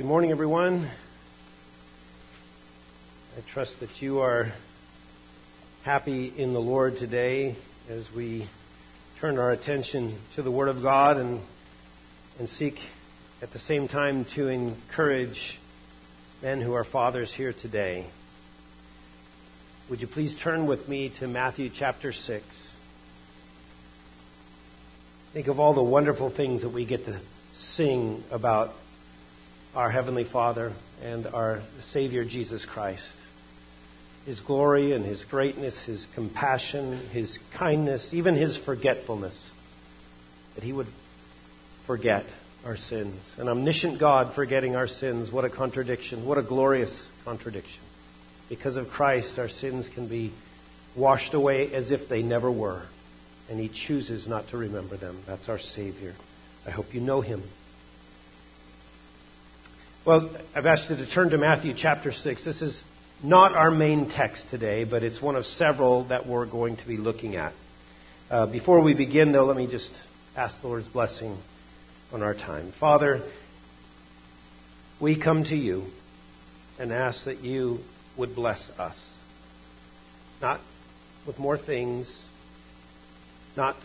Good morning, everyone. I trust that you are happy in the Lord today as we turn our attention to the Word of God and, and seek at the same time to encourage men who are fathers here today. Would you please turn with me to Matthew chapter 6? Think of all the wonderful things that we get to sing about our Heavenly Father and our Savior Jesus Christ. His glory and His greatness, His compassion, His kindness, even His forgetfulness. That He would forget our sins. An omniscient God forgetting our sins. What a contradiction. What a glorious contradiction. Because of Christ, our sins can be washed away as if they never were. And He chooses not to remember them. That's our Savior. I hope you know Him. Well, I've asked you to turn to Matthew chapter 6. This is not our main text today, but it's one of several that we're going to be looking at. Uh, before we begin, though, let me just ask the Lord's blessing on our time. Father, we come to you and ask that you would bless us. Not with more things, not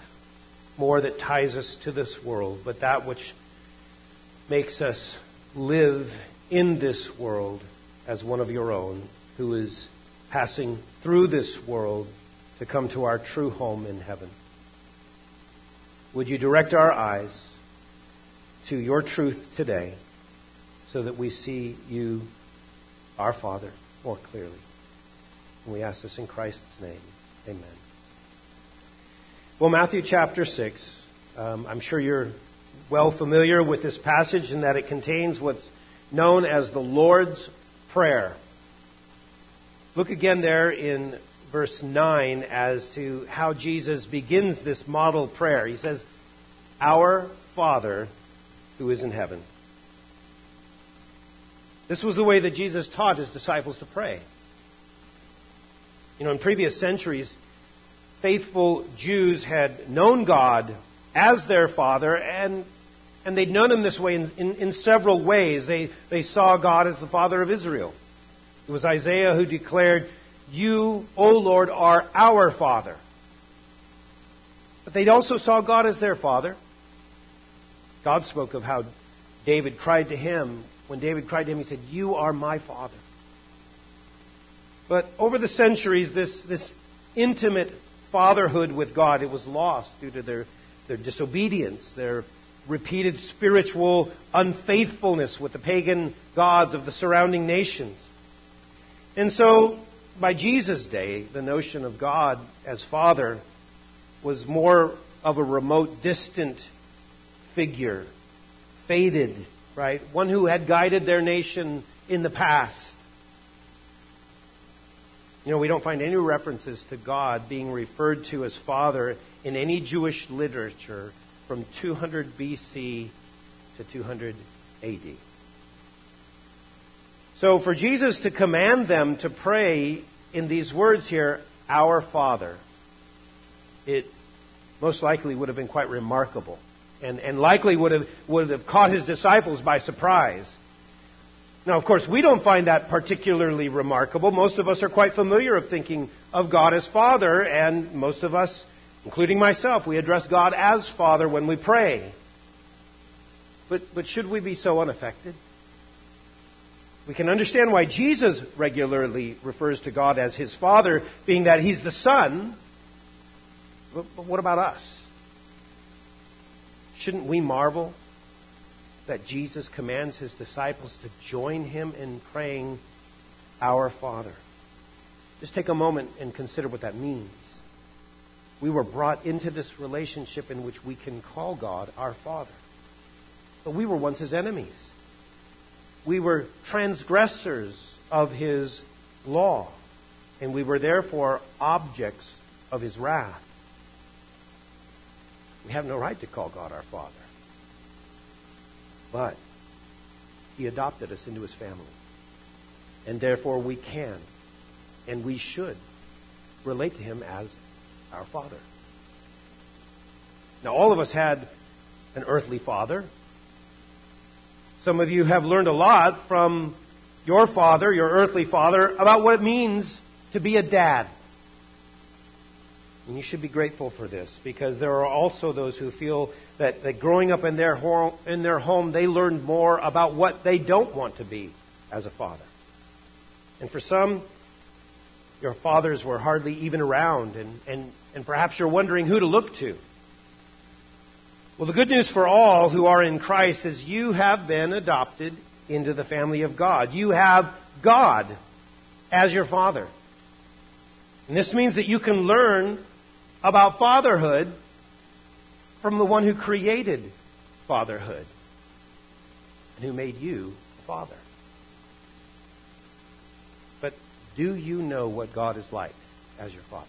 more that ties us to this world, but that which makes us live in this world as one of your own who is passing through this world to come to our true home in heaven. Would you direct our eyes to your truth today so that we see you, our Father, more clearly? And we ask this in Christ's name. Amen. Well, Matthew chapter 6, um, I'm sure you're well familiar with this passage in that it contains what's known as the Lord's Prayer. Look again there in verse 9 as to how Jesus begins this model prayer. He says, Our Father who is in heaven. This was the way that Jesus taught his disciples to pray. You know, in previous centuries, faithful Jews had known God as their Father, and and they'd known him this way in, in, in, several ways. They, they saw God as the Father of Israel. It was Isaiah who declared, You, O Lord, are our Father. But they also saw God as their Father. God spoke of how David cried to him. When David cried to him, he said, You are my Father. But over the centuries, this, this intimate fatherhood with God, it was lost due to their, their disobedience, their repeated spiritual unfaithfulness with the pagan gods of the surrounding nations. And so, by Jesus' day, the notion of God as Father was more of a remote, distant figure, faded, right? One who had guided their nation in the past. You know, we don't find any references to God being referred to as Father in any Jewish literature from 200 BC to 200 AD. So for Jesus to command them to pray in these words here, Our Father, it most likely would have been quite remarkable and, and likely would have, would have caught his disciples by surprise. Now, of course, we don't find that particularly remarkable. Most of us are quite familiar of thinking of God as Father, and most of us including myself. We address God as Father when we pray. But, but should we be so unaffected? We can understand why Jesus regularly refers to God as his Father, being that he's the Son. But, but what about us? Shouldn't we marvel that Jesus commands his disciples to join him in praying, Our Father? Just take a moment and consider what that means. We were brought into this relationship in which we can call God our Father. But we were once his enemies. We were transgressors of his law, and we were therefore objects of his wrath. We have no right to call God our Father. But he adopted us into his family. And therefore we can and we should relate to him as our Father. Now, all of us had an earthly father. Some of you have learned a lot from your father, your earthly father, about what it means to be a dad. And you should be grateful for this because there are also those who feel that, that growing up in their, home, in their home, they learned more about what they don't want to be as a father. And for some, your fathers were hardly even around, and, and, and perhaps you're wondering who to look to. Well, the good news for all who are in Christ is you have been adopted into the family of God. You have God as your father. And this means that you can learn about fatherhood from the one who created fatherhood and who made you a father. But do you know what God is like as your father?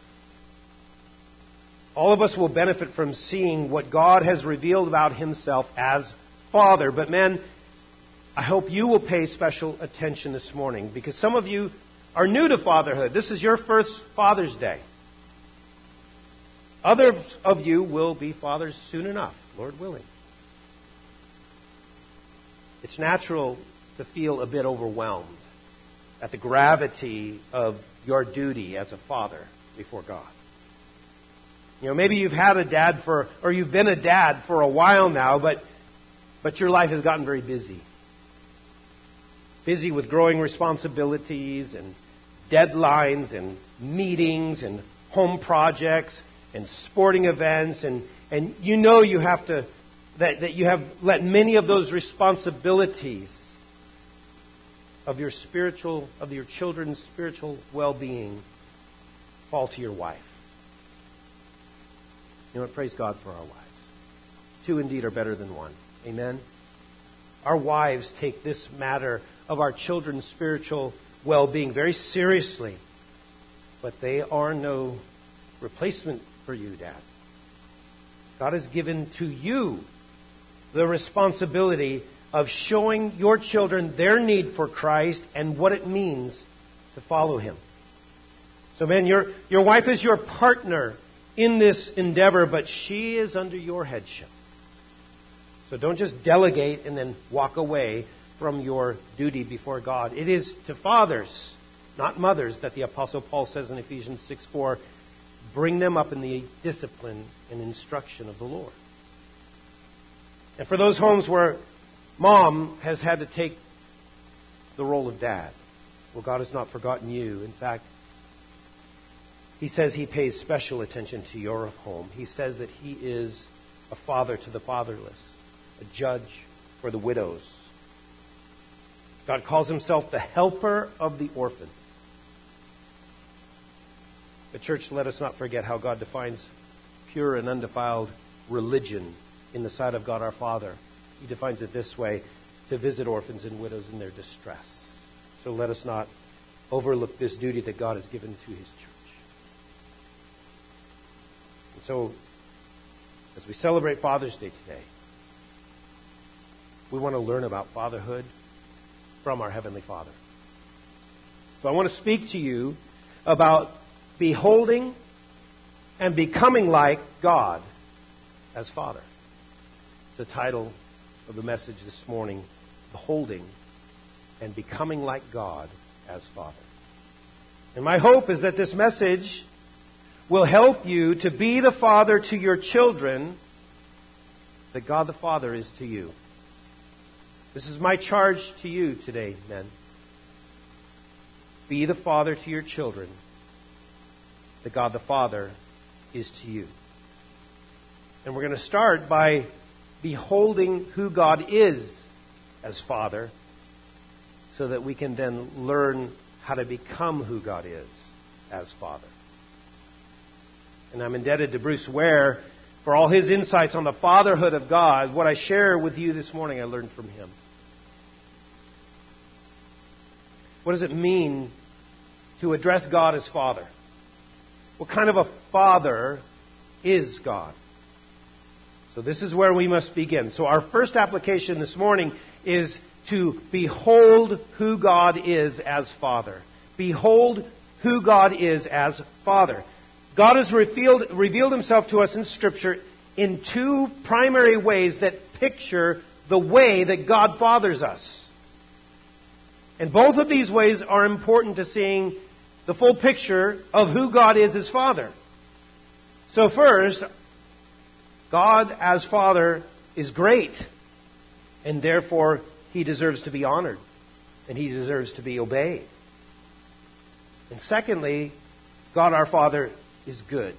All of us will benefit from seeing what God has revealed about himself as father. But men, I hope you will pay special attention this morning because some of you are new to fatherhood. This is your first Father's Day. Others of you will be fathers soon enough, Lord willing. It's natural to feel a bit overwhelmed at the gravity of your duty as a father before God. You know, maybe you've had a dad for, or you've been a dad for a while now, but, but your life has gotten very busy. Busy with growing responsibilities and deadlines and meetings and home projects and sporting events and, and you know you have to, that, that you have let many of those responsibilities of your spiritual, of your children's spiritual well-being fall to your wife. You know what? Praise God for our wives. Two indeed are better than one. Amen? Our wives take this matter of our children's spiritual well being very seriously, but they are no replacement for you, Dad. God has given to you the responsibility of showing your children their need for Christ and what it means to follow Him. So, man, your, your wife is your partner in this endeavor, but she is under your headship. So don't just delegate and then walk away from your duty before God. It is to fathers, not mothers, that the Apostle Paul says in Ephesians 6 4, bring them up in the discipline and instruction of the Lord. And for those homes where mom has had to take the role of dad, well, God has not forgotten you. In fact, he says he pays special attention to your home. He says that he is a father to the fatherless, a judge for the widows. God calls himself the helper of the orphan. The church, let us not forget how God defines pure and undefiled religion in the sight of God our Father. He defines it this way to visit orphans and widows in their distress. So let us not overlook this duty that God has given to his church. And so, as we celebrate Father's Day today, we want to learn about fatherhood from our Heavenly Father. So I want to speak to you about beholding and becoming like God as Father. The title of the message this morning, Beholding and Becoming Like God as Father. And my hope is that this message will help you to be the father to your children that God the Father is to you. This is my charge to you today, men. Be the father to your children that God the Father is to you. And we're going to start by beholding who God is as Father so that we can then learn how to become who God is as Father and I'm indebted to Bruce Ware for all his insights on the fatherhood of God. What I share with you this morning, I learned from him. What does it mean to address God as Father? What kind of a Father is God? So this is where we must begin. So our first application this morning is to behold who God is as Father. Behold who God is as Father. God has revealed, revealed himself to us in Scripture in two primary ways that picture the way that God fathers us. And both of these ways are important to seeing the full picture of who God is as Father. So first, God as Father is great, and therefore He deserves to be honored, and He deserves to be obeyed. And secondly, God our Father is good,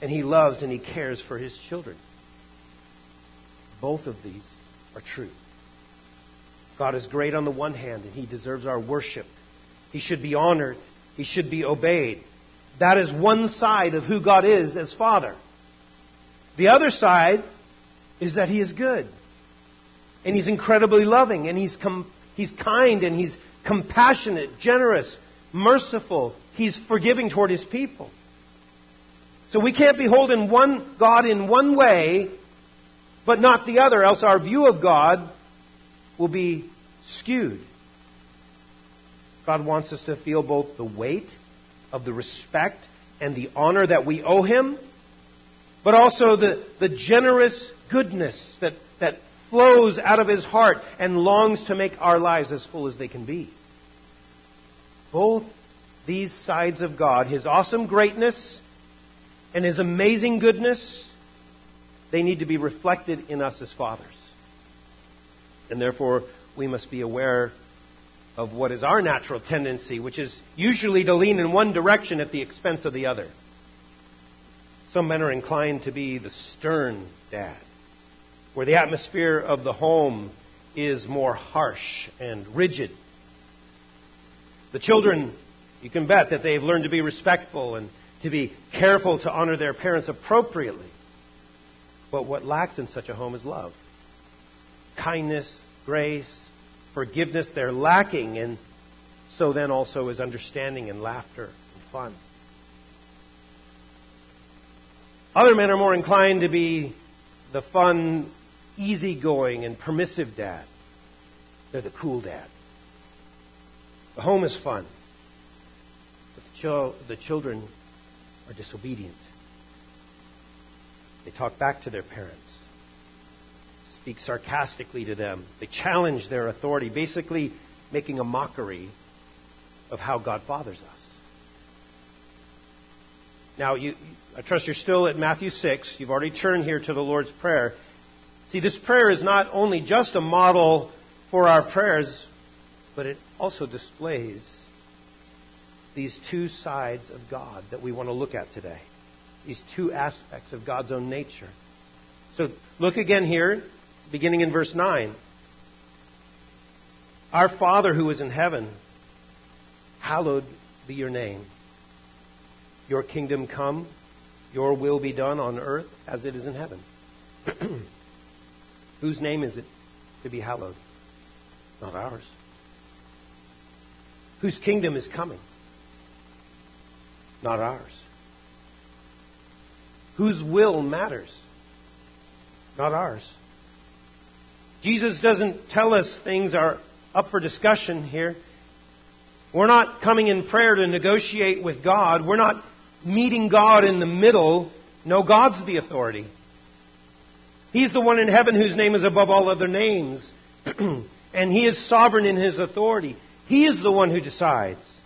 and He loves and He cares for His children. Both of these are true. God is great on the one hand, and He deserves our worship. He should be honored. He should be obeyed. That is one side of who God is as Father. The other side is that He is good. And He's incredibly loving, and He's, com- he's kind, and He's compassionate, generous, merciful. He's forgiving toward His people. So we can't behold in one God in one way, but not the other, else our view of God will be skewed. God wants us to feel both the weight of the respect and the honor that we owe Him, but also the, the generous goodness that, that flows out of His heart and longs to make our lives as full as they can be. Both these sides of God, His awesome greatness and His amazing goodness, they need to be reflected in us as fathers. And therefore, we must be aware of what is our natural tendency, which is usually to lean in one direction at the expense of the other. Some men are inclined to be the stern dad, where the atmosphere of the home is more harsh and rigid. The children, you can bet that they've learned to be respectful and to be careful to honor their parents appropriately. But what lacks in such a home is love, kindness, grace, forgiveness they're lacking, and so then also is understanding and laughter and fun. Other men are more inclined to be the fun, easygoing, and permissive dad. They're the cool dad. The home is fun, but the, chil- the children are disobedient. They talk back to their parents speak sarcastically to them. They challenge their authority, basically making a mockery of how God fathers us. Now, you, I trust you're still at Matthew 6. You've already turned here to the Lord's Prayer. See, this prayer is not only just a model for our prayers, but it also displays these two sides of God that we want to look at today. These two aspects of God's own nature. So look again here beginning in verse 9. Our Father who is in heaven, hallowed be your name. Your kingdom come, your will be done on earth as it is in heaven. Whose name is it to be hallowed? Not ours. Whose kingdom is coming? Not ours. Whose will matters? Not ours. Jesus doesn't tell us things are up for discussion here. We're not coming in prayer to negotiate with God. We're not meeting God in the middle. No, God's the authority. He's the one in heaven whose name is above all other names. and He is sovereign in His authority. He is the one who decides.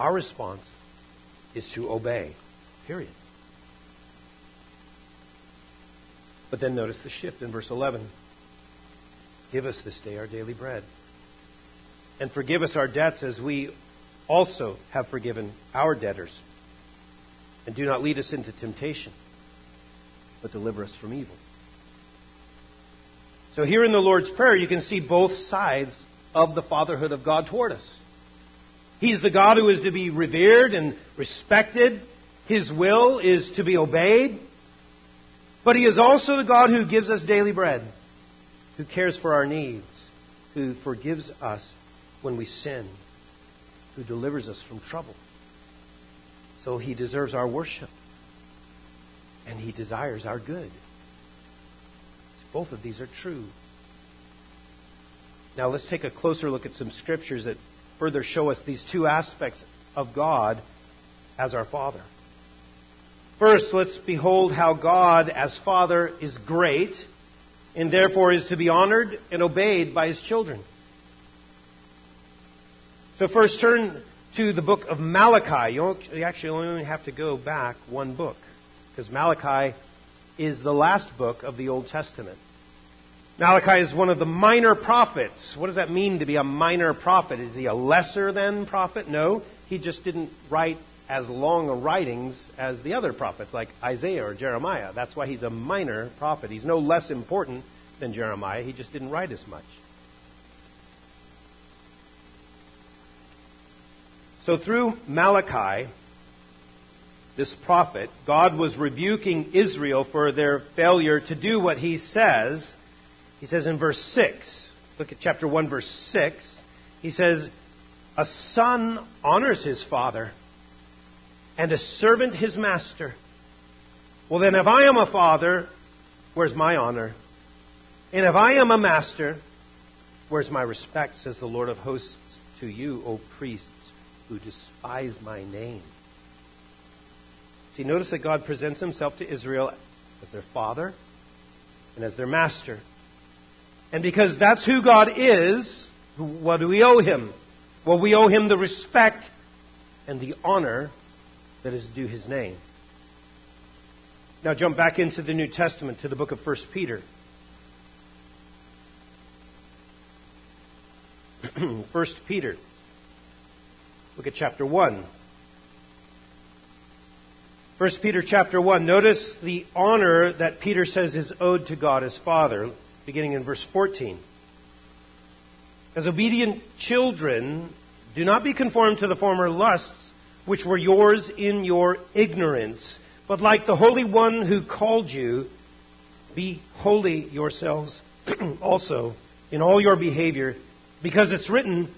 Our response is to obey. Period. But then notice the shift in verse 11. Give us this day our daily bread. And forgive us our debts as we also have forgiven our debtors. And do not lead us into temptation, but deliver us from evil. So here in the Lord's Prayer, you can see both sides of the fatherhood of God toward us. He's the God who is to be revered and respected. His will is to be obeyed. But He is also the God who gives us daily bread who cares for our needs, who forgives us when we sin, who delivers us from trouble. So he deserves our worship, and he desires our good. Both of these are true. Now let's take a closer look at some scriptures that further show us these two aspects of God as our Father. First, let's behold how God as Father is great and therefore is to be honored and obeyed by his children. So first turn to the book of Malachi. You actually only have to go back one book, because Malachi is the last book of the Old Testament. Malachi is one of the minor prophets. What does that mean to be a minor prophet? Is he a lesser than prophet? No, he just didn't write as long a writings as the other prophets, like Isaiah or Jeremiah. That's why he's a minor prophet. He's no less important than Jeremiah. He just didn't write as much. So through Malachi, this prophet, God was rebuking Israel for their failure to do what he says. He says in verse 6, look at chapter 1, verse 6. He says, A son honors his father, and a servant his master. Well, then, if I am a father, where's my honor? And if I am a master, where's my respect, says the Lord of hosts to you, O priests who despise my name? See, notice that God presents himself to Israel as their father and as their master. And because that's who God is, what do we owe him? Well, we owe him the respect and the honor that is due his name. Now jump back into the New Testament to the book of 1 Peter. 1 Peter. Look at chapter 1. 1 Peter chapter 1. Notice the honor that Peter says is owed to God as Father, beginning in verse 14. As obedient children, do not be conformed to the former lusts which were yours in your ignorance. But like the Holy One who called you, be holy yourselves also in all your behavior, because it's written,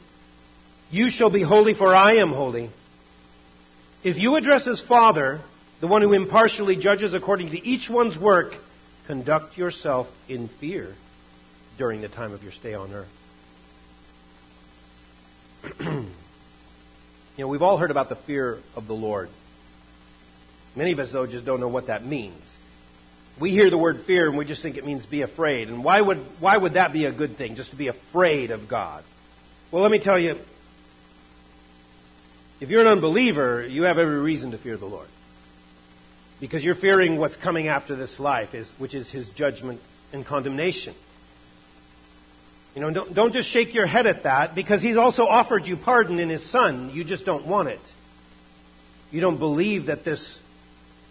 You shall be holy, for I am holy. If you address as Father, the one who impartially judges according to each one's work, conduct yourself in fear during the time of your stay on earth. You know, we've all heard about the fear of the Lord. Many of us, though, just don't know what that means. We hear the word fear and we just think it means be afraid. And why would, why would that be a good thing, just to be afraid of God? Well, let me tell you, if you're an unbeliever, you have every reason to fear the Lord. Because you're fearing what's coming after this life, is, which is his judgment and condemnation. You know, don't, don't just shake your head at that because he's also offered you pardon in his son. You just don't want it. You don't believe that this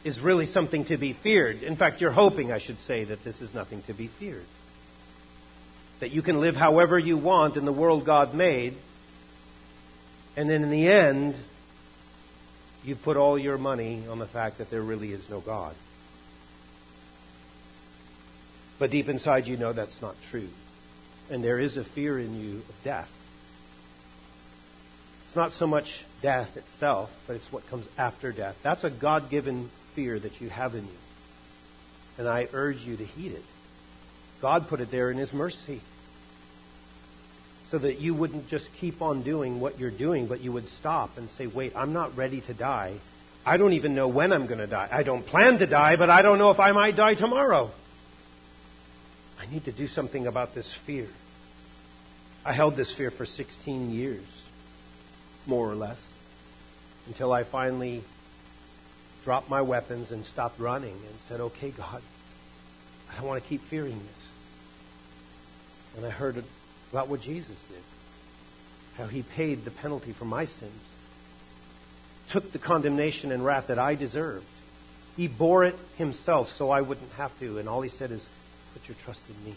is really something to be feared. In fact, you're hoping, I should say, that this is nothing to be feared. That you can live however you want in the world God made, and then in the end, you put all your money on the fact that there really is no God. But deep inside, you know that's not true and there is a fear in you of death. It's not so much death itself, but it's what comes after death. That's a God given fear that you have in you. And I urge you to heed it. God put it there in His mercy. So that you wouldn't just keep on doing what you're doing, but you would stop and say, wait, I'm not ready to die. I don't even know when I'm going to die. I don't plan to die, but I don't know if I might die tomorrow. I need to do something about this fear. I held this fear for 16 years, more or less, until I finally dropped my weapons and stopped running and said, okay, God, I don't want to keep fearing this. And I heard about what Jesus did, how he paid the penalty for my sins, took the condemnation and wrath that I deserved. He bore it himself so I wouldn't have to, and all he said is, put your trust in me.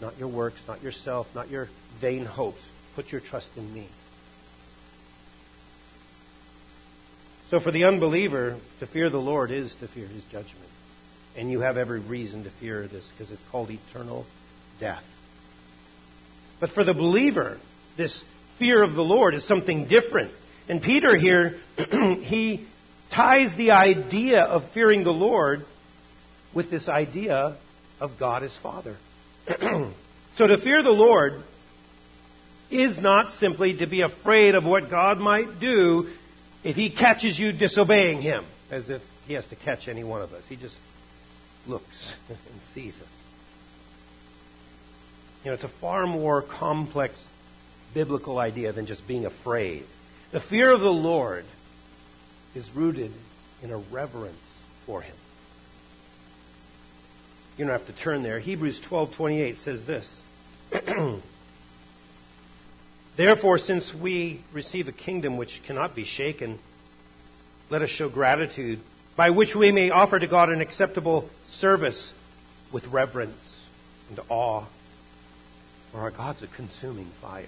Not your works, not yourself, not your vain hopes. Put your trust in me. So for the unbeliever, to fear the Lord is to fear his judgment. And you have every reason to fear this because it's called eternal death. But for the believer, this fear of the Lord is something different. And Peter here, he ties the idea of fearing the Lord with this idea of God as Father. so to fear the Lord is not simply to be afraid of what God might do if He catches you disobeying Him, as if He has to catch any one of us. He just looks and sees us. You know, it's a far more complex biblical idea than just being afraid. The fear of the Lord is rooted in a reverence for him. You don't have to turn there. Hebrews 12:28 says this. Therefore, since we receive a kingdom which cannot be shaken, let us show gratitude by which we may offer to God an acceptable service with reverence and awe. For our God's a consuming fire.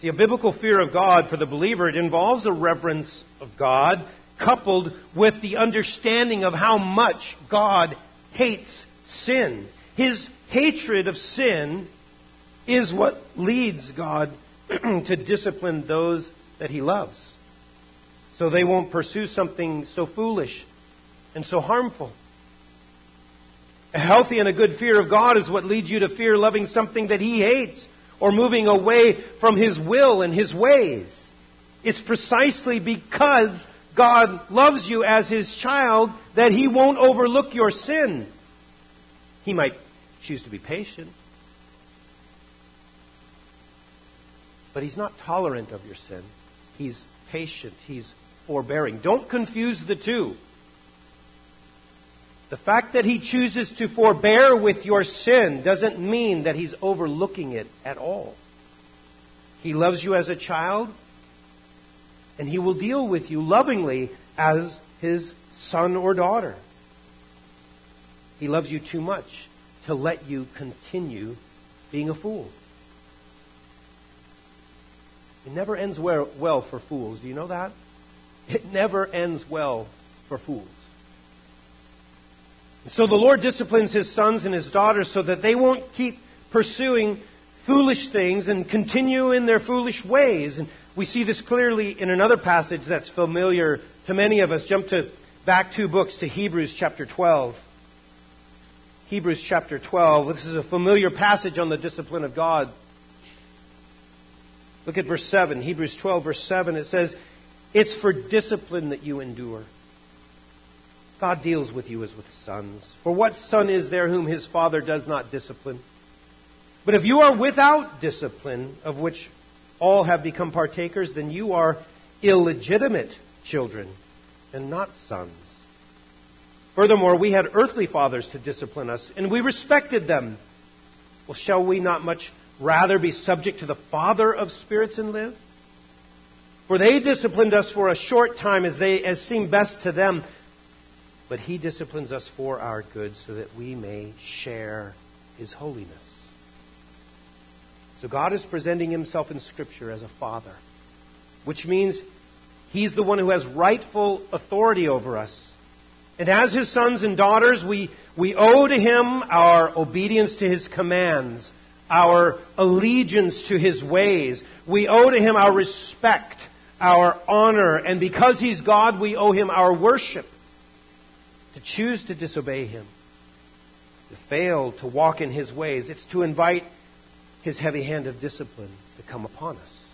See, a biblical fear of God for the believer, it involves a reverence of God coupled with the understanding of how much God hates sin. His hatred of sin is what leads God to discipline those that he loves. So they won't pursue something so foolish and so harmful. A healthy and a good fear of God is what leads you to fear loving something that he hates or moving away from His will and His ways. It's precisely because God loves you as His child that He won't overlook your sin. He might choose to be patient. But He's not tolerant of your sin. He's patient. He's forbearing. Don't confuse the two. The fact that he chooses to forbear with your sin doesn't mean that he's overlooking it at all. He loves you as a child, and he will deal with you lovingly as his son or daughter. He loves you too much to let you continue being a fool. It never ends well for fools. Do you know that? It never ends well for fools. So the Lord disciplines his sons and his daughters so that they won't keep pursuing foolish things and continue in their foolish ways. And we see this clearly in another passage that's familiar to many of us. Jump to back two books to Hebrews chapter 12. Hebrews chapter 12. This is a familiar passage on the discipline of God. Look at verse 7. Hebrews 12 verse 7. It says, It's for discipline that you endure. God deals with you as with sons. For what son is there whom his father does not discipline? But if you are without discipline, of which all have become partakers, then you are illegitimate children and not sons. Furthermore, we had earthly fathers to discipline us, and we respected them. Well, shall we not much rather be subject to the Father of spirits and live? For they disciplined us for a short time as they as seemed best to them but he disciplines us for our good so that we may share his holiness. So God is presenting himself in Scripture as a father, which means he's the one who has rightful authority over us. And as his sons and daughters, we, we owe to him our obedience to his commands, our allegiance to his ways. We owe to him our respect, our honor, and because he's God, we owe him our worship to choose to disobey Him, to fail to walk in His ways. It's to invite His heavy hand of discipline to come upon us.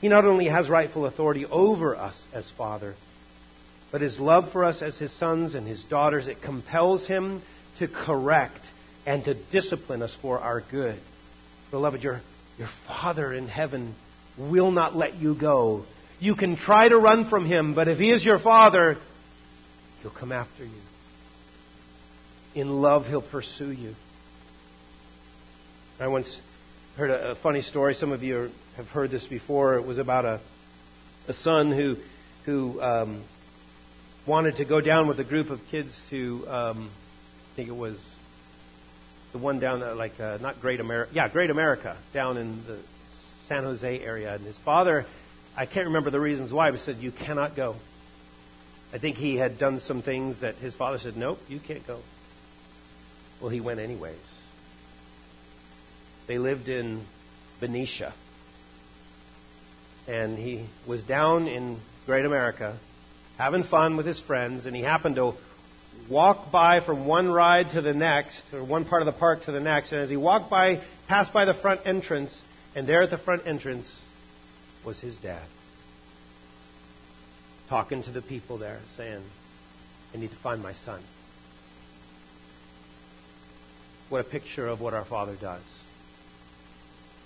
He not only has rightful authority over us as Father, but His love for us as His sons and His daughters, it compels Him to correct and to discipline us for our good. Beloved, your, your Father in heaven will not let you go. You can try to run from Him, but if He is your Father, He'll come after you. In love, He'll pursue you. I once heard a, a funny story. Some of you have heard this before. It was about a, a son who, who um, wanted to go down with a group of kids to, um, I think it was the one down, uh, like, uh, not Great America, yeah, Great America, down in the San Jose area. And his father, I can't remember the reasons why, but said, You cannot go. I think he had done some things that his father said, Nope, you can't go. Well, he went anyways. They lived in Benicia. And he was down in Great America having fun with his friends, and he happened to walk by from one ride to the next, or one part of the park to the next, and as he walked by, passed by the front entrance, and there at the front entrance was his dad talking to the people there, saying, I need to find my son. What a picture of what our Father does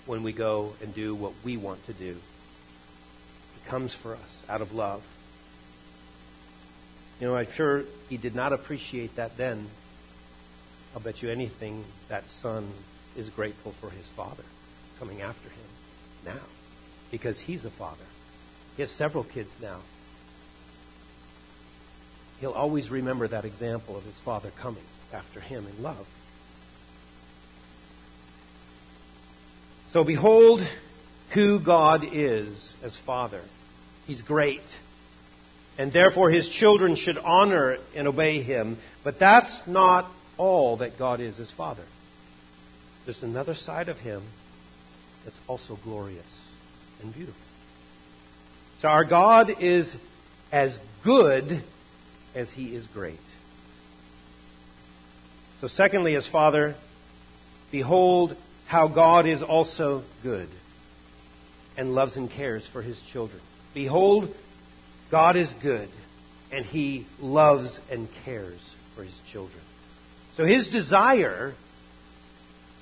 when we go and do what we want to do. He comes for us out of love. You know, I'm sure he did not appreciate that then. I'll bet you anything that son is grateful for his father coming after him now because he's a father. He has several kids now. He'll always remember that example of his father coming after him in love. So behold who God is as Father. He's great. And therefore his children should honor and obey him. But that's not all that God is as Father. There's another side of him that's also glorious and beautiful. So our God is as good as he is great. So secondly, as Father, behold how God is also good and loves and cares for his children. Behold, God is good and he loves and cares for his children. So his desire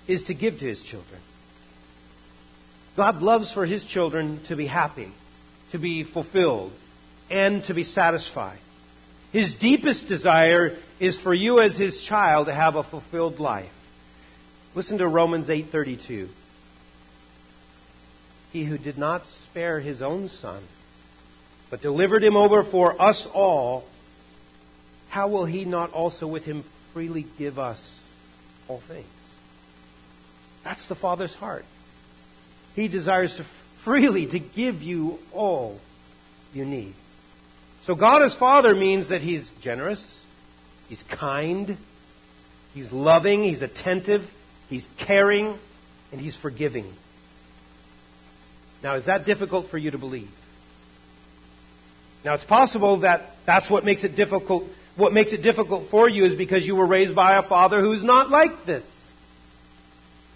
is to give to his children. God loves for his children to be happy, to be fulfilled, and to be satisfied. His deepest desire is for you as his child to have a fulfilled life. Listen to Romans 8:32. He who did not spare his own son, but delivered him over for us all, how will he not also with him freely give us all things? That's the Father's heart. He desires to freely to give you all you need. So God as Father means that He's generous, He's kind, He's loving, He's attentive, He's caring, and He's forgiving. Now, is that difficult for you to believe? Now, it's possible that that's what makes it difficult. What makes it difficult for you is because you were raised by a father who's not like this.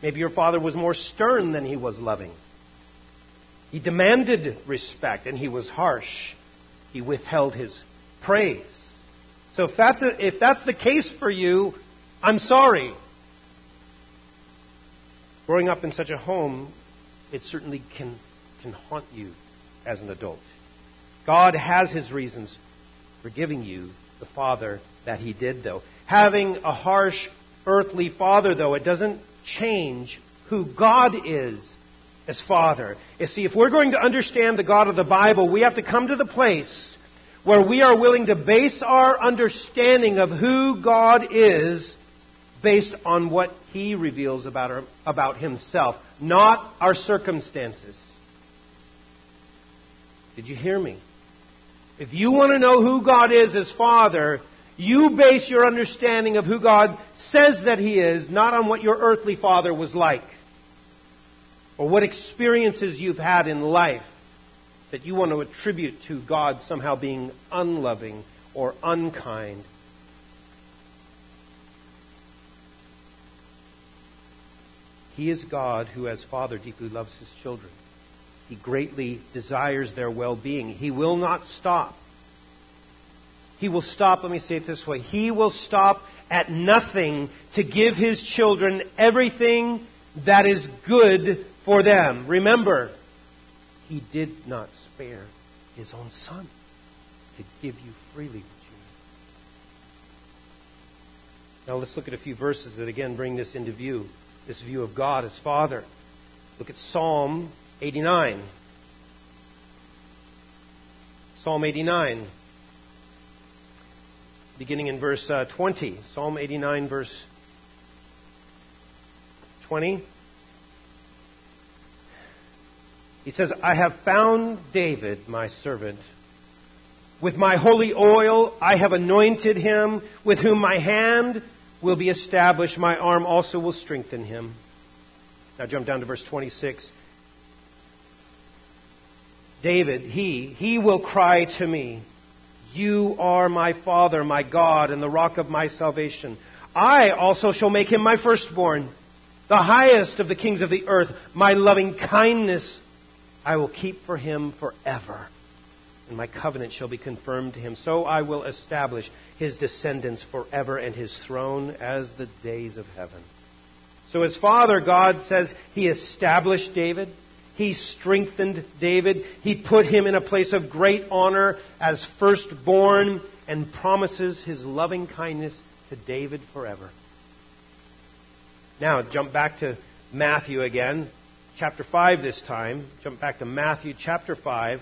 Maybe your father was more stern than he was loving. He demanded respect and he was harsh. He withheld his praise. So if that's, a, if that's the case for you, I'm sorry. Growing up in such a home, it certainly can, can haunt you as an adult. God has his reasons for giving you the father that he did, though. Having a harsh earthly father, though, it doesn't change who God is as Father. You see, if we're going to understand the God of the Bible, we have to come to the place where we are willing to base our understanding of who God is based on what he reveals about, our, about himself, not our circumstances. Did you hear me? If you want to know who God is as Father, you base your understanding of who God says that He is not on what your earthly father was like or what experiences you've had in life that you want to attribute to God somehow being unloving or unkind He is God who, as Father, deeply loves His children. He greatly desires their well being. He will not stop. He will stop, let me say it this way He will stop at nothing to give His children everything that is good for them. Remember, He did not spare His own Son to give you freely. To you. Now let's look at a few verses that again bring this into view this view of God as Father. Look at Psalm 89. Psalm 89, beginning in verse uh, 20. Psalm 89, verse 20. He says, I have found David, my servant. With my holy oil I have anointed him, with whom my hand will be established. My arm also will strengthen him. Now jump down to verse 26. David, he, he will cry to me, You are my Father, my God, and the rock of my salvation. I also shall make him my firstborn, the highest of the kings of the earth. My loving kindness I will keep for him forever. And my covenant shall be confirmed to him. So I will establish his descendants forever and his throne as the days of heaven. So his father, God says, he established David. He strengthened David. He put him in a place of great honor as firstborn and promises his loving kindness to David forever. Now, jump back to Matthew again, chapter 5 this time. Jump back to Matthew chapter 5.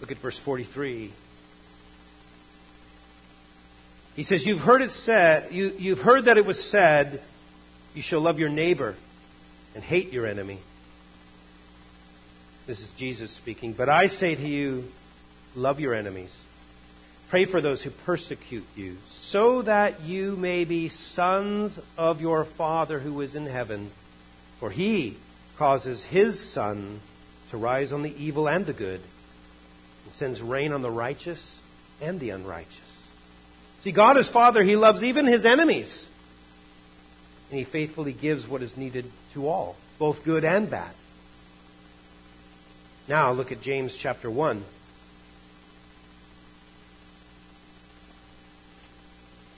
Look at verse 43. He says, You've heard it said, you, you've heard that it was said, you shall love your neighbor and hate your enemy. This is Jesus speaking. But I say to you, love your enemies. Pray for those who persecute you, so that you may be sons of your Father who is in heaven. For he causes his sun to rise on the evil and the good sends rain on the righteous and the unrighteous. See, God is Father, He loves even His enemies. And He faithfully gives what is needed to all, both good and bad. Now look at James chapter 1.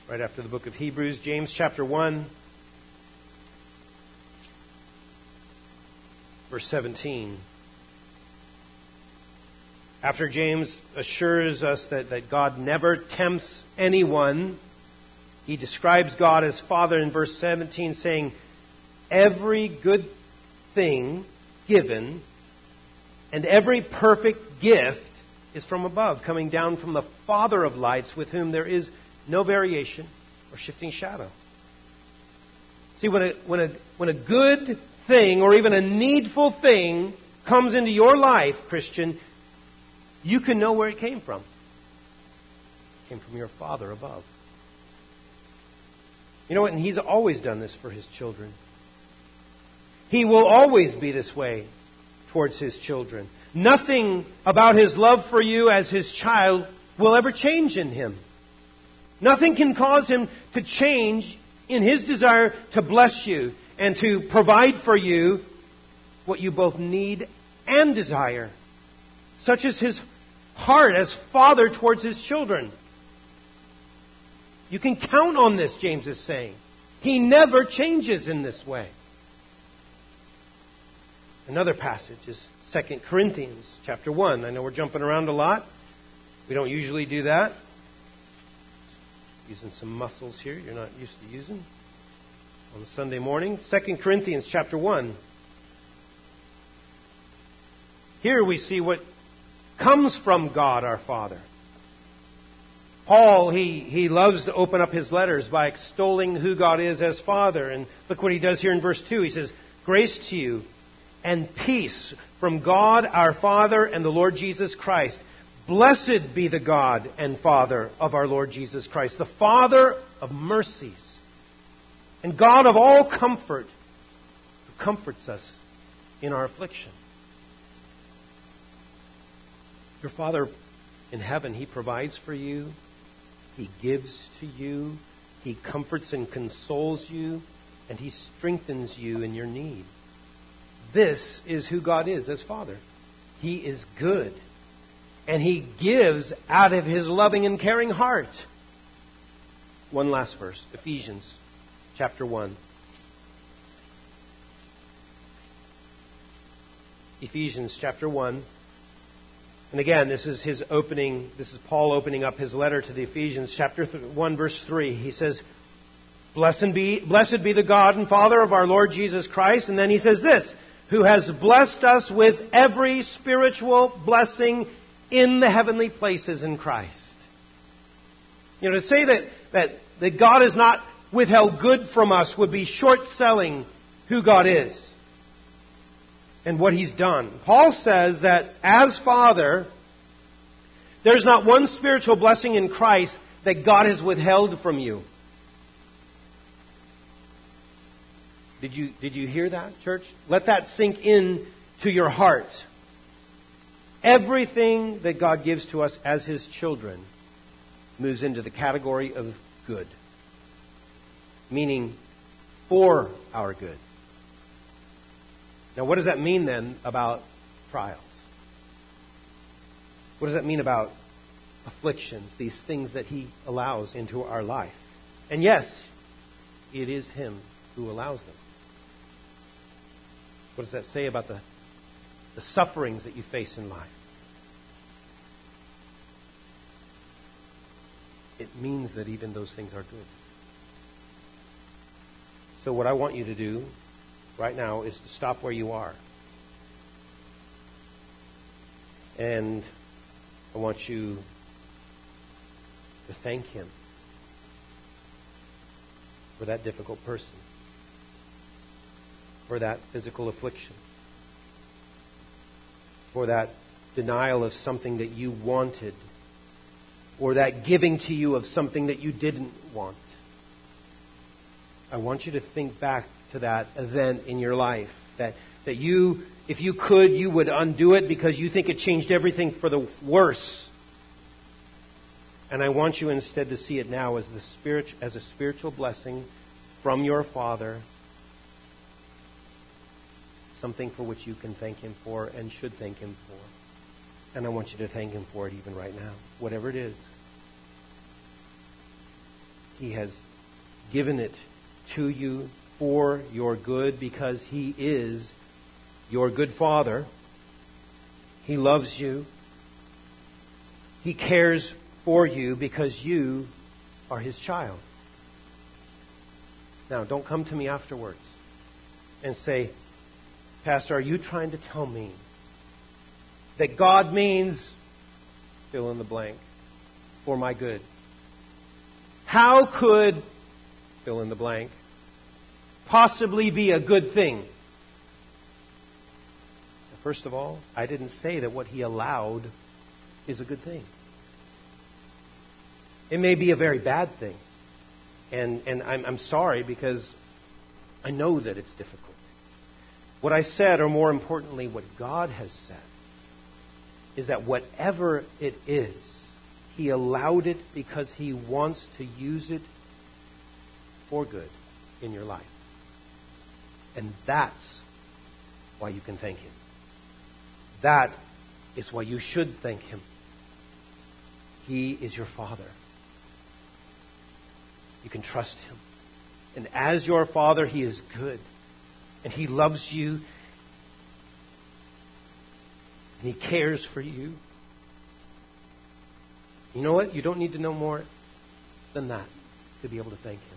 Right after the book of Hebrews, James chapter 1, verse 17. After James assures us that, that God never tempts anyone, he describes God as Father in verse 17, saying, Every good thing given and every perfect gift is from above, coming down from the Father of lights, with whom there is no variation or shifting shadow. See, when a, when a, when a good thing or even a needful thing comes into your life, Christian, you can know where it came from. It came from your Father above. You know what? And He's always done this for His children. He will always be this way towards His children. Nothing about His love for you as His child will ever change in Him. Nothing can cause Him to change in His desire to bless you and to provide for you what you both need and desire. Such is His heart as father towards his children. You can count on this, James is saying. He never changes in this way. Another passage is 2 Corinthians chapter 1. I know we're jumping around a lot. We don't usually do that. Using some muscles here you're not used to using on a Sunday morning. 2 Corinthians chapter 1. Here we see what comes from God our Father. Paul, he, he loves to open up his letters by extolling who God is as Father. And look what he does here in verse 2. He says, Grace to you and peace from God our Father and the Lord Jesus Christ. Blessed be the God and Father of our Lord Jesus Christ, the Father of mercies and God of all comfort, who comforts us in our affliction your Father in heaven, He provides for you, He gives to you, He comforts and consoles you, and He strengthens you in your need. This is who God is as Father. He is good. And He gives out of His loving and caring heart. One last verse Ephesians chapter 1. Ephesians chapter 1. And again, this is his opening, this is Paul opening up his letter to the Ephesians, chapter 1, verse 3. He says, Blessed be, blessed be the God and Father of our Lord Jesus Christ. And then he says this, who has blessed us with every spiritual blessing in the heavenly places in Christ. You know, to say that, that, that God has not withheld good from us would be short selling who God is and what he's done. Paul says that as Father, there's not one spiritual blessing in Christ that God has withheld from you. Did you, did you hear that, church? Let that sink in to your heart. Everything that God gives to us as His children moves into the category of good, meaning for our good. Now, what does that mean then about trials? What does that mean about afflictions, these things that He allows into our life? And yes, it is Him who allows them. What does that say about the, the sufferings that you face in life? It means that even those things are good. So, what I want you to do right now is to stop where you are. And I want you to thank Him for that difficult person, for that physical affliction, for that denial of something that you wanted, or that giving to you of something that you didn't want. I want you to think back to that event in your life that that you if you could you would undo it because you think it changed everything for the worse and I want you instead to see it now as the spirit as a spiritual blessing from your Father, something for which you can thank Him for and should thank Him for. And I want you to thank Him for it even right now, whatever it is. He has given it to you for your good because He is your good Father. He loves you. He cares for you because you are his child. Now, don't come to me afterwards and say, Pastor, are you trying to tell me that God means fill in the blank for my good? How could fill in the blank possibly be a good thing? First of all, I didn't say that what he allowed is a good thing. It may be a very bad thing. And, and I'm, I'm sorry because I know that it's difficult. What I said, or more importantly, what God has said, is that whatever it is, He allowed it because He wants to use it for good in your life. And that's why you can thank Him. That is why you should thank Him. He is your Father. You can trust Him. And as your Father, He is good. And He loves you. And He cares for you. You know what? You don't need to know more than that to be able to thank Him.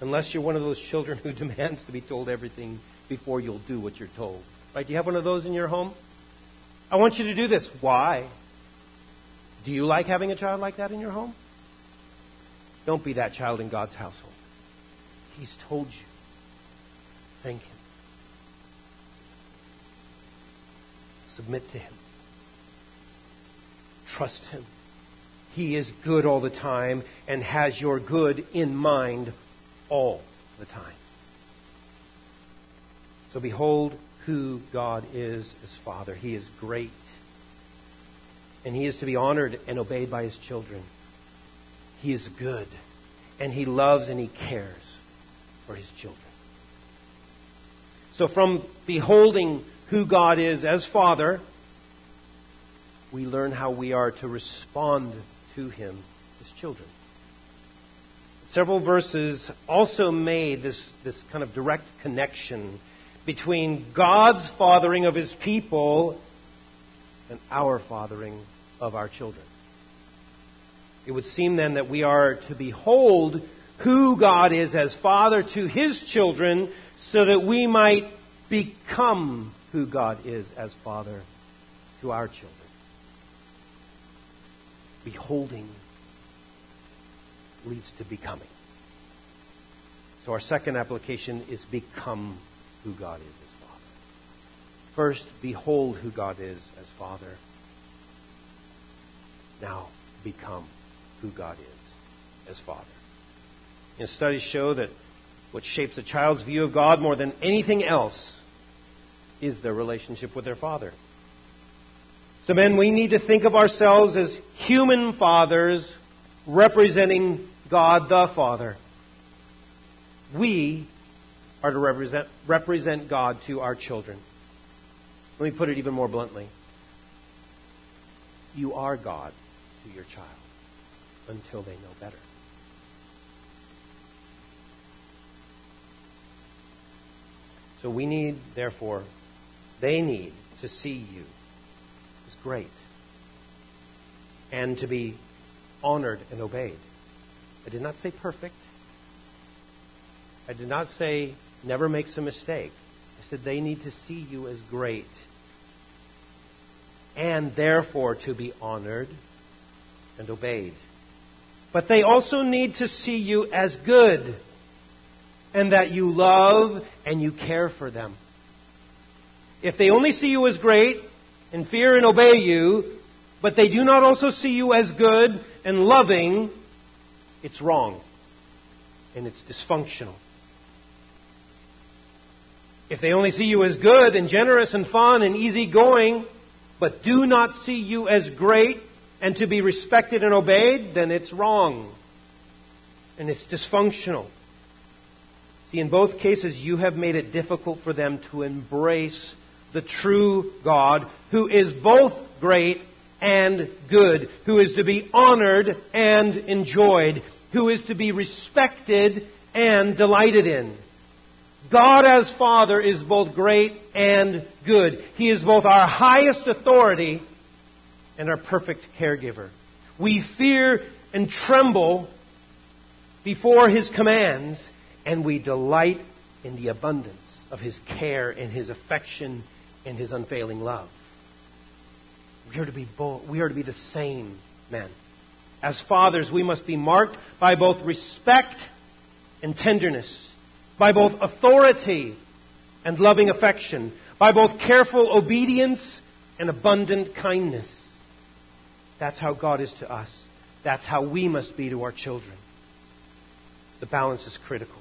Unless you're one of those children who demands to be told everything before you'll do what you're told. Right? Do you have one of those in your home? I want you to do this. Why? Do you like having a child like that in your home? Don't be that child in God's household. He's told you. Thank Him. Submit to Him. Trust Him. He is good all the time and has your good in mind all the time. So behold who God is as Father. He is great. And He is to be honored and obeyed by His children. He is good, and He loves and He cares for His children. So, from beholding who God is as Father, we learn how we are to respond to Him as children. Several verses also made this, this kind of direct connection between God's fathering of His people and our fathering of our children. It would seem then that we are to behold who God is as Father to His children so that we might become who God is as Father to our children. Beholding leads to becoming. So our second application is become who God is as Father. First, behold who God is as Father. Now, become who God is as Father. And studies show that what shapes a child's view of God more than anything else is their relationship with their father. So, men, we need to think of ourselves as human fathers representing God the Father. We are to represent, represent God to our children. Let me put it even more bluntly. You are God to your child until they know better. So we need, therefore, they need to see you as great and to be honored and obeyed. I did not say perfect. I did not say never makes a mistake. I said they need to see you as great and therefore to be honored and obeyed. But they also need to see you as good and that you love and you care for them. If they only see you as great and fear and obey you, but they do not also see you as good and loving, it's wrong and it's dysfunctional. If they only see you as good and generous and fun and easygoing, but do not see you as great and to be respected and obeyed, then it's wrong. And it's dysfunctional. See, in both cases, you have made it difficult for them to embrace the true God who is both great and good, who is to be honored and enjoyed, who is to be respected and delighted in. God as Father is both great and good. He is both our highest authority and our perfect caregiver. We fear and tremble before His commands, and we delight in the abundance of His care and His affection and His unfailing love. We are to be both, we are to be the same men. As fathers, we must be marked by both respect and tenderness by both authority and loving affection, by both careful obedience and abundant kindness. That's how God is to us. That's how we must be to our children. The balance is critical.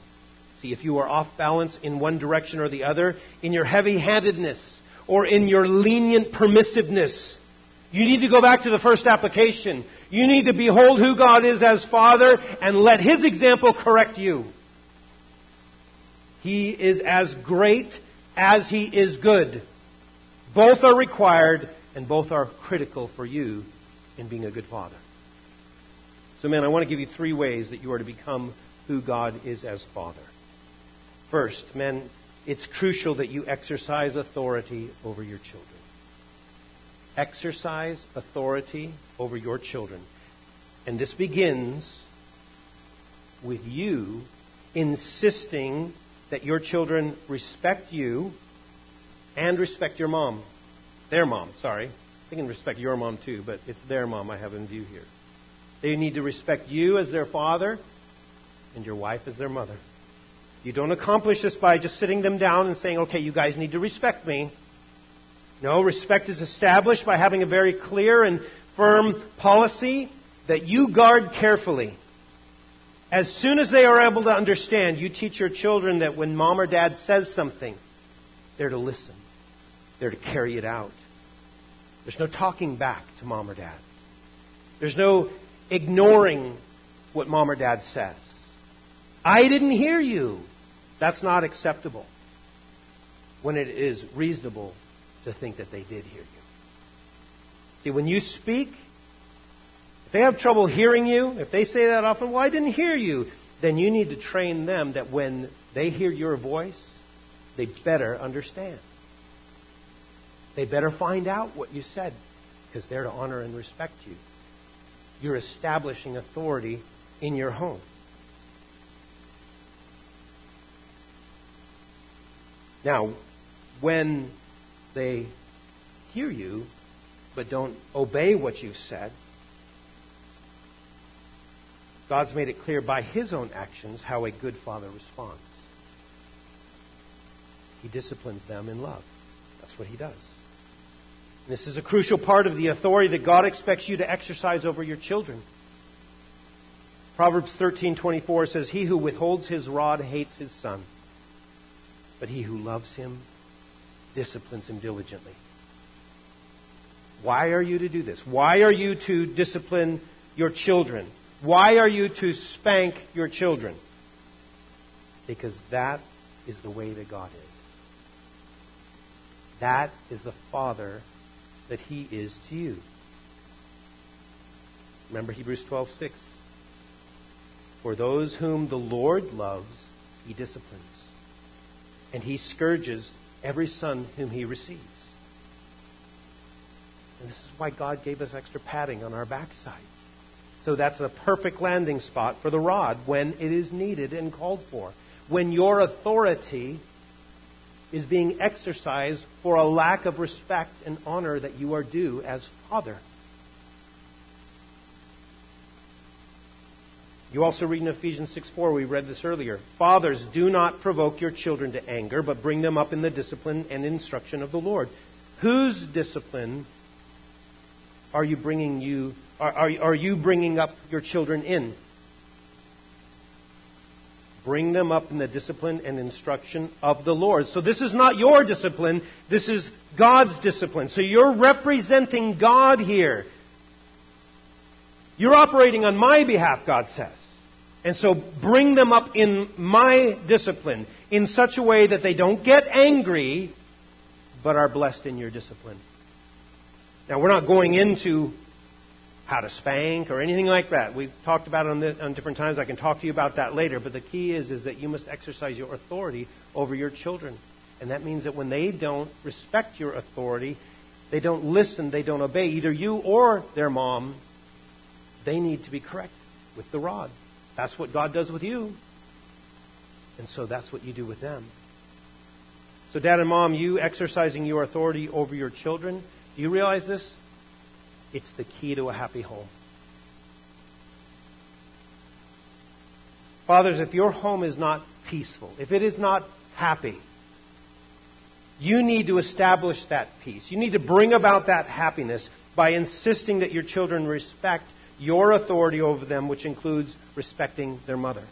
See, if you are off balance in one direction or the other, in your heavy handedness or in your lenient permissiveness, you need to go back to the first application. You need to behold who God is as Father and let His example correct you. He is as great as he is good. Both are required and both are critical for you in being a good father. So, man, I want to give you three ways that you are to become who God is as Father. First, men, it's crucial that you exercise authority over your children. Exercise authority over your children. And this begins with you insisting that your children respect you and respect your mom. Their mom, sorry. They can respect your mom too, but it's their mom I have in view here. They need to respect you as their father and your wife as their mother. You don't accomplish this by just sitting them down and saying, okay, you guys need to respect me. No, respect is established by having a very clear and firm policy that you guard carefully. As soon as they are able to understand, you teach your children that when mom or dad says something, they're to listen. They're to carry it out. There's no talking back to mom or dad. There's no ignoring what mom or dad says. I didn't hear you. That's not acceptable when it is reasonable to think that they did hear you. See, when you speak, if they have trouble hearing you, if they say that often, well, I didn't hear you, then you need to train them that when they hear your voice, they better understand. They better find out what you said because they're to honor and respect you. You're establishing authority in your home. Now, when they hear you but don't obey what you've said, God's made it clear by his own actions how a good father responds. He disciplines them in love. That's what he does. This is a crucial part of the authority that God expects you to exercise over your children. Proverbs 13:24 says, "He who withholds his rod hates his son, but he who loves him disciplines him diligently." Why are you to do this? Why are you to discipline your children? Why are you to spank your children? Because that is the way that God is. That is the Father that He is to you. Remember Hebrews 12:6. For those whom the Lord loves, He disciplines, and He scourges every son whom He receives. And this is why God gave us extra padding on our backside. So that's a perfect landing spot for the rod when it is needed and called for. When your authority is being exercised for a lack of respect and honor that you are due as father. You also read in Ephesians 6 4, we read this earlier. Fathers, do not provoke your children to anger, but bring them up in the discipline and instruction of the Lord. Whose discipline are you bringing you are, are, are you bringing up your children in? Bring them up in the discipline and instruction of the Lord. So this is not your discipline, this is God's discipline. So you're representing God here. You're operating on my behalf, God says. And so bring them up in my discipline in such a way that they don't get angry, but are blessed in your discipline. Now, we're not going into how to spank or anything like that. We've talked about it on, the, on, different times. I can talk to you about that later. But the key is, is that you must exercise your authority over your children. And that means that when they don't respect your authority, they don't listen, they don't obey, either you or their mom, they need to be corrected with the rod. That's what God does with you. And so that's what you do with them. So, dad and mom, you exercising your authority over your children, do you realize this? It's the key to a happy home. Fathers, if your home is not peaceful, if it is not happy, you need to establish that peace. You need to bring about that happiness by insisting that your children respect your authority over them, which includes respecting their mother.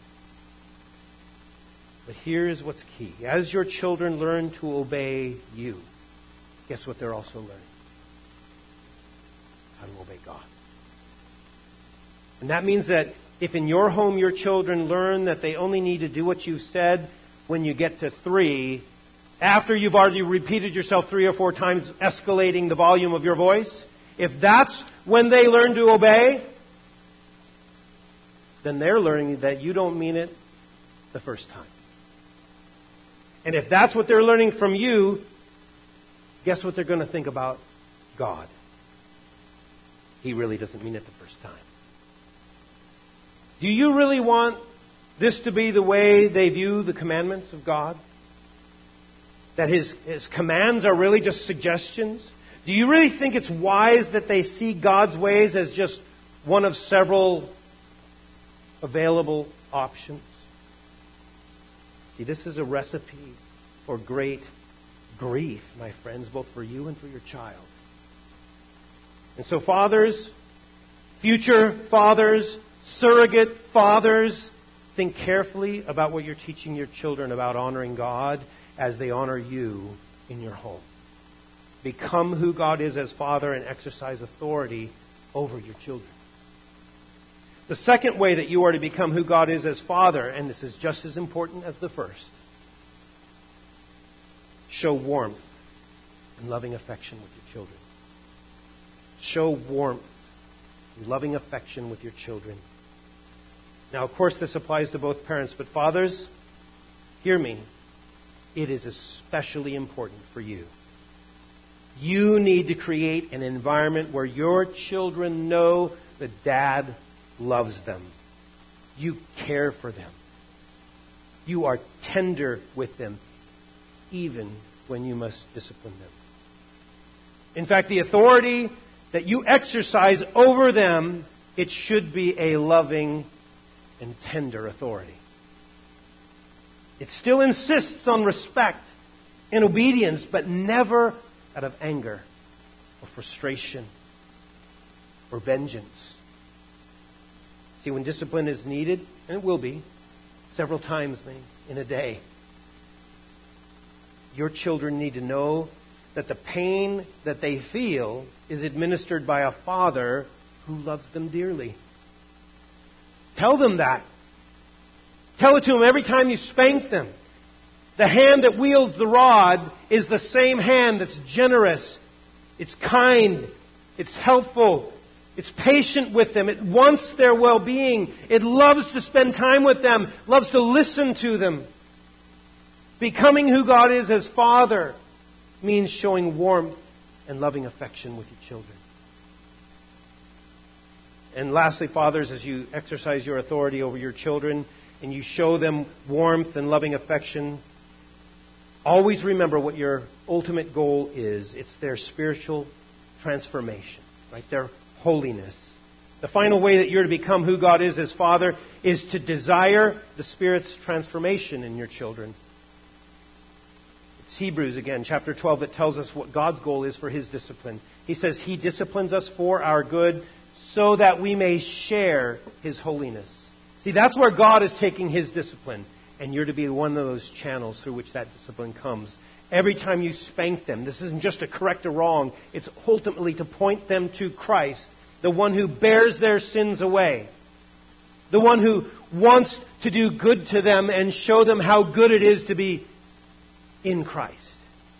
But here is what's key. As your children learn to obey you, guess what they're also learning? how to obey God. And that means that if in your home your children learn that they only need to do what you've said when you get to three, after you've already repeated yourself three or four times, escalating the volume of your voice, if that's when they learn to obey, then they're learning that you don't mean it the first time. And if that's what they're learning from you, guess what they're going to think about God? he really doesn't mean it the first time. Do you really want this to be the way they view the commandments of God? That his, his commands are really just suggestions? Do you really think it's wise that they see God's ways as just one of several available options? See, this is a recipe for great grief, my friends, both for you and for your child. And so, fathers, future fathers, surrogate fathers, think carefully about what you're teaching your children about honoring God as they honor you in your home. Become who God is as Father and exercise authority over your children. The second way that you are to become who God is as Father, and this is just as important as the first, show warmth and loving affection with your children. Show warmth and loving affection with your children. Now, of course, this applies to both parents, but fathers, hear me. It is especially important for you. You need to create an environment where your children know that dad loves them. You care for them. You are tender with them, even when you must discipline them. In fact, the authority that you exercise over them, it should be a loving and tender authority. It still insists on respect and obedience, but never out of anger or frustration or vengeance. See, when discipline is needed, and it will be several times in a day, your children need to know that the pain that they feel is administered by a father who loves them dearly. Tell them that. Tell it to them every time you spank them. The hand that wields the rod is the same hand that's generous, it's kind, it's helpful, it's patient with them, it wants their well being, it loves to spend time with them, loves to listen to them. Becoming who God is as Father means showing warmth and loving affection with your children. And lastly, fathers, as you exercise your authority over your children and you show them warmth and loving affection, always remember what your ultimate goal is. It's their spiritual transformation, right? Their holiness. The final way that you're to become who God is as Father is to desire the Spirit's transformation in your children. It's Hebrews again, chapter 12, that tells us what God's goal is for His discipline. He says He disciplines us for our good so that we may share His holiness. See, that's where God is taking His discipline, and you're to be one of those channels through which that discipline comes. Every time you spank them, this isn't just to correct a wrong, it's ultimately to point them to Christ, the one who bears their sins away, the one who wants to do good to them and show them how good it is to be in Christ.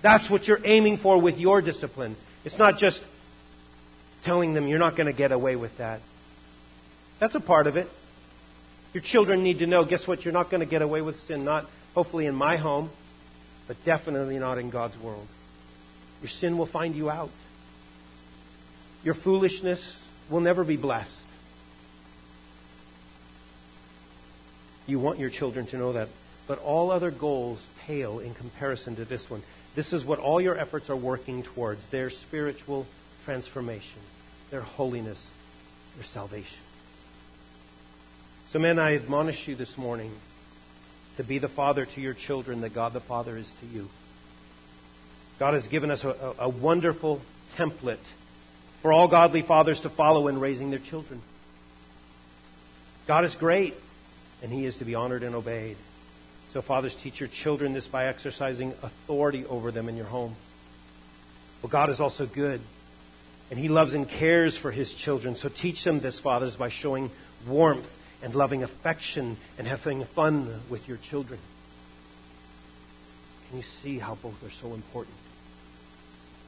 That's what you're aiming for with your discipline. It's not just telling them you're not going to get away with that. That's a part of it. Your children need to know guess what? You're not going to get away with sin, not hopefully in my home, but definitely not in God's world. Your sin will find you out. Your foolishness will never be blessed. You want your children to know that. But all other goals pale in comparison to this one. This is what all your efforts are working towards their spiritual transformation, their holiness, their salvation. So, men, I admonish you this morning to be the father to your children that God the Father is to you. God has given us a, a, wonderful template for all godly fathers to follow in raising their children. God is great, and He is to be honored and obeyed. So, fathers, teach your children this by exercising authority over them in your home. Well, God is also good, and He loves and cares for His children. So, teach them this, fathers, by showing warmth and loving affection and having fun with your children. Can you see how both are so important?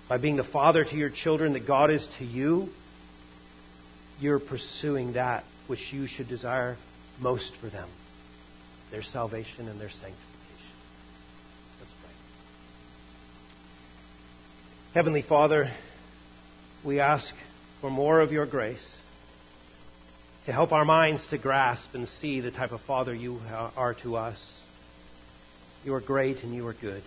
By being the father to your children that God is to you, you're pursuing that which you should desire most for them their salvation and their sanctification. Let's pray. Heavenly Father, we ask for more of your grace to help our minds to grasp and see the type of Father you are to us. You are great and you are good.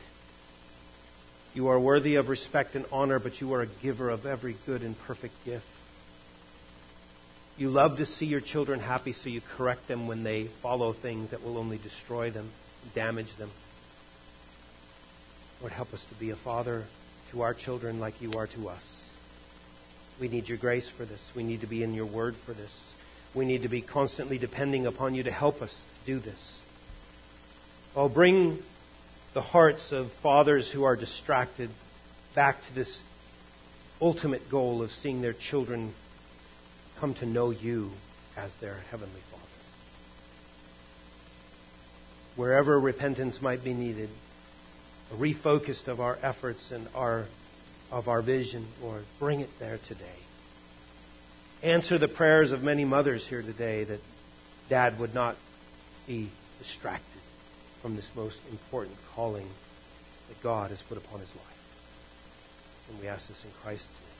You are worthy of respect and honor, but you are a giver of every good and perfect gift. You love to see your children happy, so you correct them when they follow things that will only destroy them, damage them. Lord, help us to be a father to our children like you are to us. We need your grace for this. We need to be in your word for this. We need to be constantly depending upon you to help us to do this. Oh, bring the hearts of fathers who are distracted back to this ultimate goal of seeing their children come to know you as their heavenly Father. Wherever repentance might be needed, a refocused of our efforts and our of our vision, Lord, bring it there today. Answer the prayers of many mothers here today that dad would not be distracted from this most important calling that God has put upon his life. And we ask this in Christ's name.